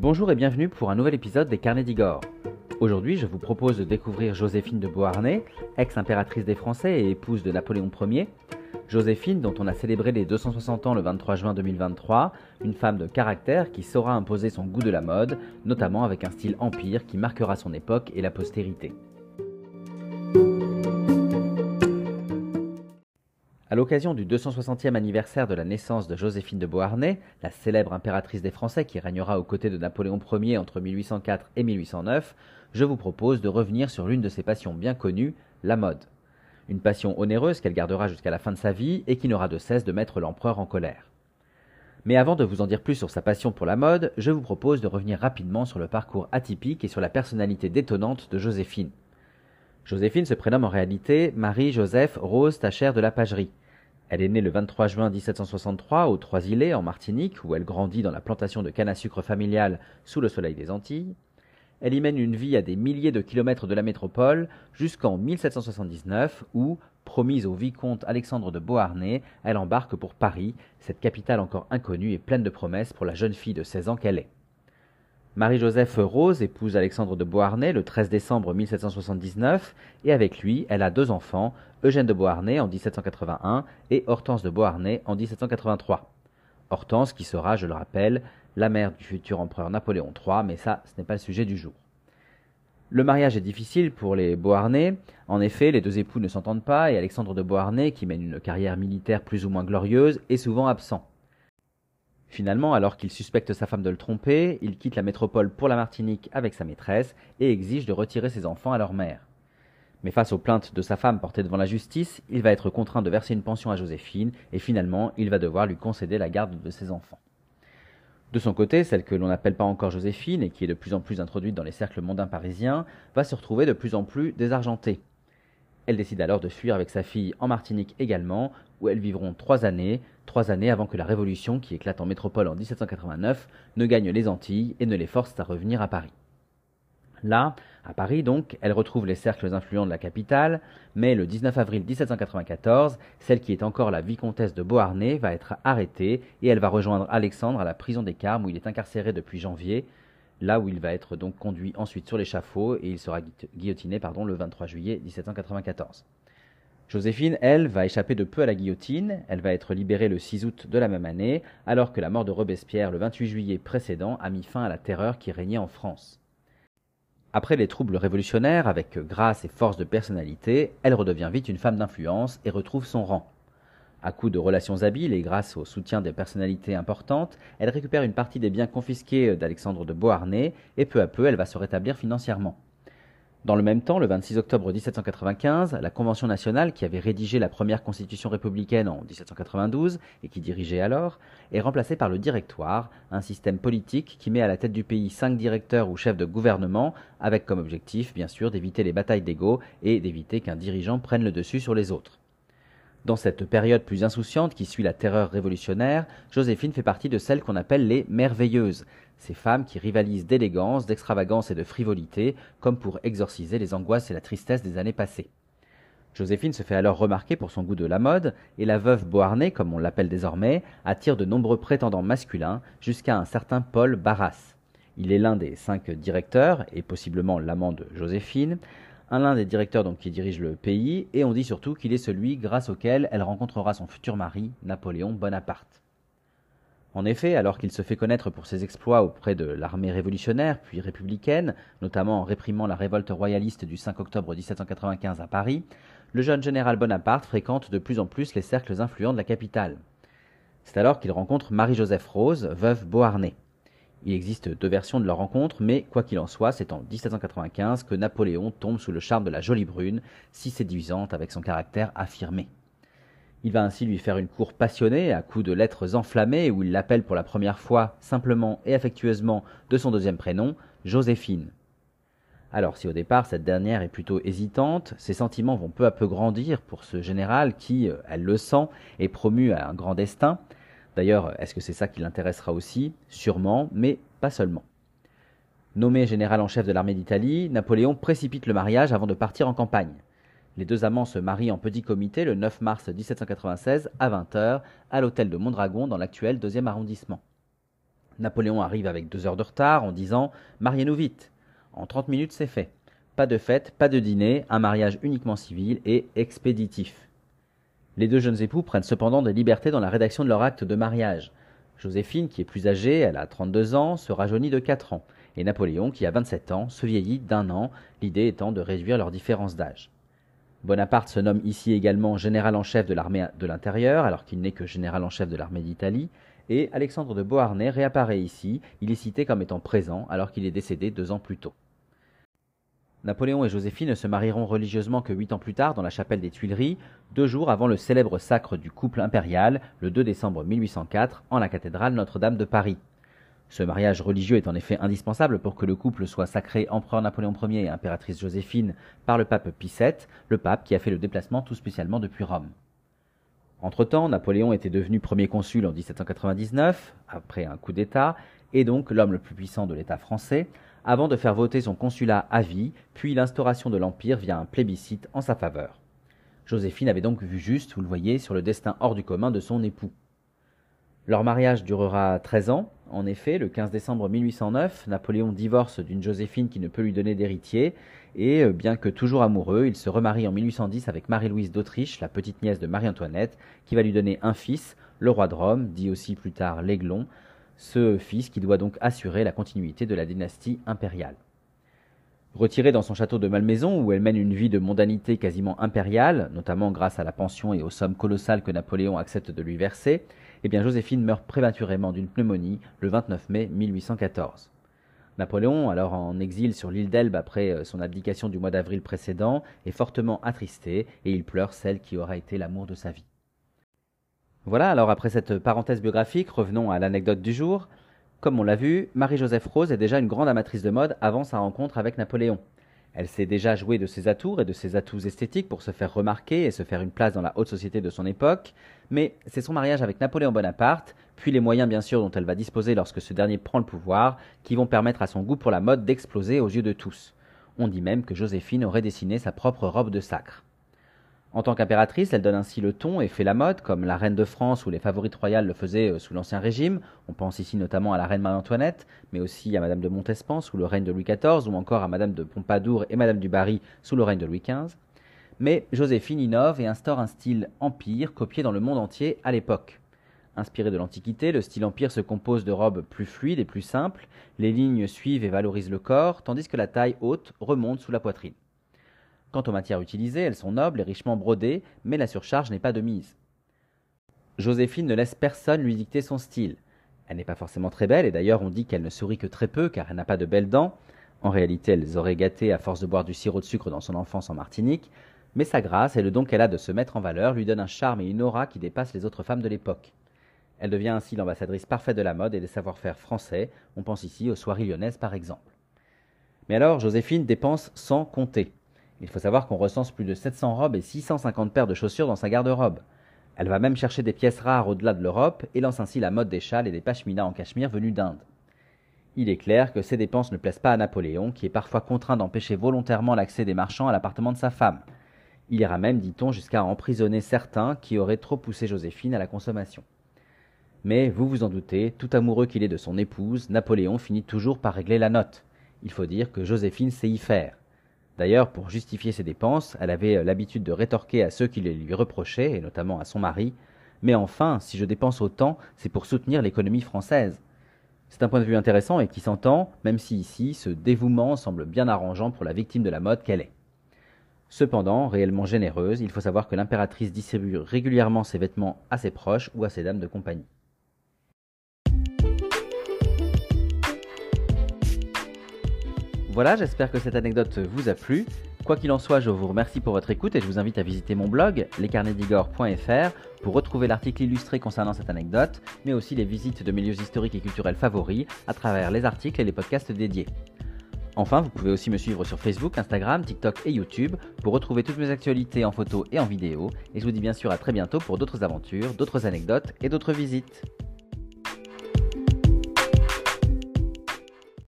Bonjour et bienvenue pour un nouvel épisode des Carnets d'Igor. Aujourd'hui, je vous propose de découvrir Joséphine de Beauharnais, ex-impératrice des Français et épouse de Napoléon Ier. Joséphine, dont on a célébré les 260 ans le 23 juin 2023, une femme de caractère qui saura imposer son goût de la mode, notamment avec un style empire qui marquera son époque et la postérité. L'occasion du 260e anniversaire de la naissance de Joséphine de Beauharnais, la célèbre impératrice des Français qui régnera aux côtés de Napoléon Ier entre 1804 et 1809, je vous propose de revenir sur l'une de ses passions bien connues, la mode. Une passion onéreuse qu'elle gardera jusqu'à la fin de sa vie et qui n'aura de cesse de mettre l'empereur en colère. Mais avant de vous en dire plus sur sa passion pour la mode, je vous propose de revenir rapidement sur le parcours atypique et sur la personnalité détonnante de Joséphine. Joséphine se prénomme en réalité Marie-Joseph Rose Tachère de la Pagerie. Elle est née le 23 juin 1763 aux Trois-Îlets, en Martinique, où elle grandit dans la plantation de canne à sucre familiale sous le soleil des Antilles. Elle y mène une vie à des milliers de kilomètres de la métropole jusqu'en 1779 où, promise au vicomte Alexandre de Beauharnais, elle embarque pour Paris, cette capitale encore inconnue et pleine de promesses pour la jeune fille de 16 ans qu'elle est. Marie-Joseph Rose épouse Alexandre de Beauharnais le 13 décembre 1779 et avec lui, elle a deux enfants, Eugène de Beauharnais en 1781 et Hortense de Beauharnais en 1783. Hortense qui sera, je le rappelle, la mère du futur empereur Napoléon III, mais ça, ce n'est pas le sujet du jour. Le mariage est difficile pour les Beauharnais. En effet, les deux époux ne s'entendent pas et Alexandre de Beauharnais, qui mène une carrière militaire plus ou moins glorieuse, est souvent absent. Finalement, alors qu'il suspecte sa femme de le tromper, il quitte la métropole pour la Martinique avec sa maîtresse et exige de retirer ses enfants à leur mère. Mais face aux plaintes de sa femme portées devant la justice, il va être contraint de verser une pension à Joséphine et finalement il va devoir lui concéder la garde de ses enfants. De son côté, celle que l'on n'appelle pas encore Joséphine et qui est de plus en plus introduite dans les cercles mondains parisiens, va se retrouver de plus en plus désargentée. Elle décide alors de fuir avec sa fille en Martinique également, où elles vivront trois années, trois années avant que la Révolution, qui éclate en métropole en 1789, ne gagne les Antilles et ne les force à revenir à Paris. Là, à Paris donc, elle retrouve les cercles influents de la capitale, mais le 19 avril 1794, celle qui est encore la vicomtesse de Beauharnais va être arrêtée et elle va rejoindre Alexandre à la prison des Carmes où il est incarcéré depuis janvier, là où il va être donc conduit ensuite sur l'échafaud et il sera guillotiné pardon, le 23 juillet 1794. Joséphine, elle, va échapper de peu à la guillotine, elle va être libérée le 6 août de la même année, alors que la mort de Robespierre le 28 juillet précédent a mis fin à la terreur qui régnait en France. Après les troubles révolutionnaires, avec grâce et force de personnalité, elle redevient vite une femme d'influence et retrouve son rang. À coup de relations habiles et grâce au soutien des personnalités importantes, elle récupère une partie des biens confisqués d'Alexandre de Beauharnais et peu à peu elle va se rétablir financièrement. Dans le même temps, le 26 octobre 1795, la Convention nationale, qui avait rédigé la première constitution républicaine en 1792 et qui dirigeait alors, est remplacée par le Directoire, un système politique qui met à la tête du pays cinq directeurs ou chefs de gouvernement, avec comme objectif, bien sûr, d'éviter les batailles d'ego et d'éviter qu'un dirigeant prenne le dessus sur les autres. Dans cette période plus insouciante qui suit la terreur révolutionnaire, Joséphine fait partie de celles qu'on appelle les merveilleuses, ces femmes qui rivalisent d'élégance, d'extravagance et de frivolité, comme pour exorciser les angoisses et la tristesse des années passées. Joséphine se fait alors remarquer pour son goût de la mode, et la veuve Beauharnais, comme on l'appelle désormais, attire de nombreux prétendants masculins, jusqu'à un certain Paul Barras. Il est l'un des cinq directeurs, et possiblement l'amant de Joséphine, un l'un des directeurs donc qui dirige le pays, et on dit surtout qu'il est celui grâce auquel elle rencontrera son futur mari, Napoléon Bonaparte. En effet, alors qu'il se fait connaître pour ses exploits auprès de l'armée révolutionnaire puis républicaine, notamment en réprimant la révolte royaliste du 5 octobre 1795 à Paris, le jeune général Bonaparte fréquente de plus en plus les cercles influents de la capitale. C'est alors qu'il rencontre Marie-Joseph Rose, veuve Beauharnais. Il existe deux versions de leur rencontre, mais quoi qu'il en soit, c'est en 1795 que Napoléon tombe sous le charme de la jolie brune, si séduisante avec son caractère affirmé. Il va ainsi lui faire une cour passionnée à coups de lettres enflammées où il l'appelle pour la première fois simplement et affectueusement de son deuxième prénom, Joséphine. Alors si au départ cette dernière est plutôt hésitante, ses sentiments vont peu à peu grandir pour ce général qui, euh, elle le sent, est promu à un grand destin, D'ailleurs, est-ce que c'est ça qui l'intéressera aussi? Sûrement, mais pas seulement. Nommé général en chef de l'armée d'Italie, Napoléon précipite le mariage avant de partir en campagne. Les deux amants se marient en petit comité le 9 mars 1796 à 20h à l'hôtel de Mondragon dans l'actuel deuxième arrondissement. Napoléon arrive avec deux heures de retard en disant Mariez-nous vite. En 30 minutes, c'est fait. Pas de fête, pas de dîner, un mariage uniquement civil et expéditif. Les deux jeunes époux prennent cependant des libertés dans la rédaction de leur acte de mariage. Joséphine, qui est plus âgée, elle a 32 ans, se rajeunit de 4 ans, et Napoléon, qui a 27 ans, se vieillit d'un an, l'idée étant de réduire leur différence d'âge. Bonaparte se nomme ici également général en chef de l'armée de l'intérieur, alors qu'il n'est que général en chef de l'armée d'Italie, et Alexandre de Beauharnais réapparaît ici, il est cité comme étant présent alors qu'il est décédé deux ans plus tôt. Napoléon et Joséphine ne se marieront religieusement que huit ans plus tard dans la chapelle des Tuileries, deux jours avant le célèbre sacre du couple impérial, le 2 décembre 1804, en la cathédrale Notre-Dame de Paris. Ce mariage religieux est en effet indispensable pour que le couple soit sacré empereur Napoléon Ier et impératrice Joséphine par le pape Pie VII, le pape qui a fait le déplacement tout spécialement depuis Rome. Entre-temps, Napoléon était devenu premier consul en 1799, après un coup d'État, et donc l'homme le plus puissant de l'État français, avant de faire voter son consulat à vie, puis l'instauration de l'Empire via un plébiscite en sa faveur. Joséphine avait donc vu juste, vous le voyez, sur le destin hors du commun de son époux. Leur mariage durera 13 ans. En effet, le 15 décembre 1809, Napoléon divorce d'une Joséphine qui ne peut lui donner d'héritier, et euh, bien que toujours amoureux, il se remarie en 1810 avec Marie-Louise d'Autriche, la petite nièce de Marie-Antoinette, qui va lui donner un fils, le roi de Rome, dit aussi plus tard l'Aiglon, ce fils qui doit donc assurer la continuité de la dynastie impériale. Retirée dans son château de Malmaison, où elle mène une vie de mondanité quasiment impériale, notamment grâce à la pension et aux sommes colossales que Napoléon accepte de lui verser, eh bien Joséphine meurt prématurément d'une pneumonie le 29 mai 1814. Napoléon, alors en exil sur l'île d'Elbe après euh, son abdication du mois d'avril précédent, est fortement attristé et il pleure celle qui aura été l'amour de sa vie. Voilà, alors après cette parenthèse biographique, revenons à l'anecdote du jour. Comme on l'a vu, Marie-Joseph Rose est déjà une grande amatrice de mode avant sa rencontre avec Napoléon. Elle s'est déjà jouée de ses atours et de ses atouts esthétiques pour se faire remarquer et se faire une place dans la haute société de son époque, mais c'est son mariage avec Napoléon Bonaparte, puis les moyens bien sûr dont elle va disposer lorsque ce dernier prend le pouvoir, qui vont permettre à son goût pour la mode d'exploser aux yeux de tous. On dit même que Joséphine aurait dessiné sa propre robe de sacre. En tant qu'impératrice, elle donne ainsi le ton et fait la mode, comme la reine de France ou les favorites royales le faisaient euh, sous l'Ancien Régime. On pense ici notamment à la reine Marie-Antoinette, mais aussi à Madame de Montespan sous le règne de Louis XIV, ou encore à Madame de Pompadour et Madame du Barry sous le règne de Louis XV. Mais Joséphine innove et instaure un style empire copié dans le monde entier à l'époque. Inspiré de l'Antiquité, le style empire se compose de robes plus fluides et plus simples, les lignes suivent et valorisent le corps, tandis que la taille haute remonte sous la poitrine. Quant aux matières utilisées, elles sont nobles et richement brodées, mais la surcharge n'est pas de mise. Joséphine ne laisse personne lui dicter son style. Elle n'est pas forcément très belle, et d'ailleurs on dit qu'elle ne sourit que très peu car elle n'a pas de belles dents. En réalité, elle les aurait gâtées à force de boire du sirop de sucre dans son enfance en Martinique, mais sa grâce et le don qu'elle a de se mettre en valeur lui donnent un charme et une aura qui dépassent les autres femmes de l'époque. Elle devient ainsi l'ambassadrice parfaite de la mode et des savoir-faire français, on pense ici aux soirées lyonnaises par exemple. Mais alors, Joséphine dépense sans compter. Il faut savoir qu'on recense plus de 700 robes et 650 paires de chaussures dans sa garde-robe. Elle va même chercher des pièces rares au-delà de l'Europe et lance ainsi la mode des châles et des pashminas en cachemire venus d'Inde. Il est clair que ces dépenses ne plaisent pas à Napoléon, qui est parfois contraint d'empêcher volontairement l'accès des marchands à l'appartement de sa femme. Il ira même, dit-on, jusqu'à emprisonner certains qui auraient trop poussé Joséphine à la consommation. Mais, vous vous en doutez, tout amoureux qu'il est de son épouse, Napoléon finit toujours par régler la note. Il faut dire que Joséphine sait y faire. D'ailleurs, pour justifier ses dépenses, elle avait euh, l'habitude de rétorquer à ceux qui les lui reprochaient, et notamment à son mari Mais enfin, si je dépense autant, c'est pour soutenir l'économie française. C'est un point de vue intéressant et qui s'entend, même si ici, ce dévouement semble bien arrangeant pour la victime de la mode qu'elle est. Cependant, réellement généreuse, il faut savoir que l'impératrice distribue régulièrement ses vêtements à ses proches ou à ses dames de compagnie. Voilà, j'espère que cette anecdote vous a plu. Quoi qu'il en soit, je vous remercie pour votre écoute et je vous invite à visiter mon blog, lescarnedigore.fr, pour retrouver l'article illustré concernant cette anecdote, mais aussi les visites de mes lieux historiques et culturels favoris à travers les articles et les podcasts dédiés. Enfin, vous pouvez aussi me suivre sur Facebook, Instagram, TikTok et YouTube pour retrouver toutes mes actualités en photo et en vidéo. Et je vous dis bien sûr à très bientôt pour d'autres aventures, d'autres anecdotes et d'autres visites.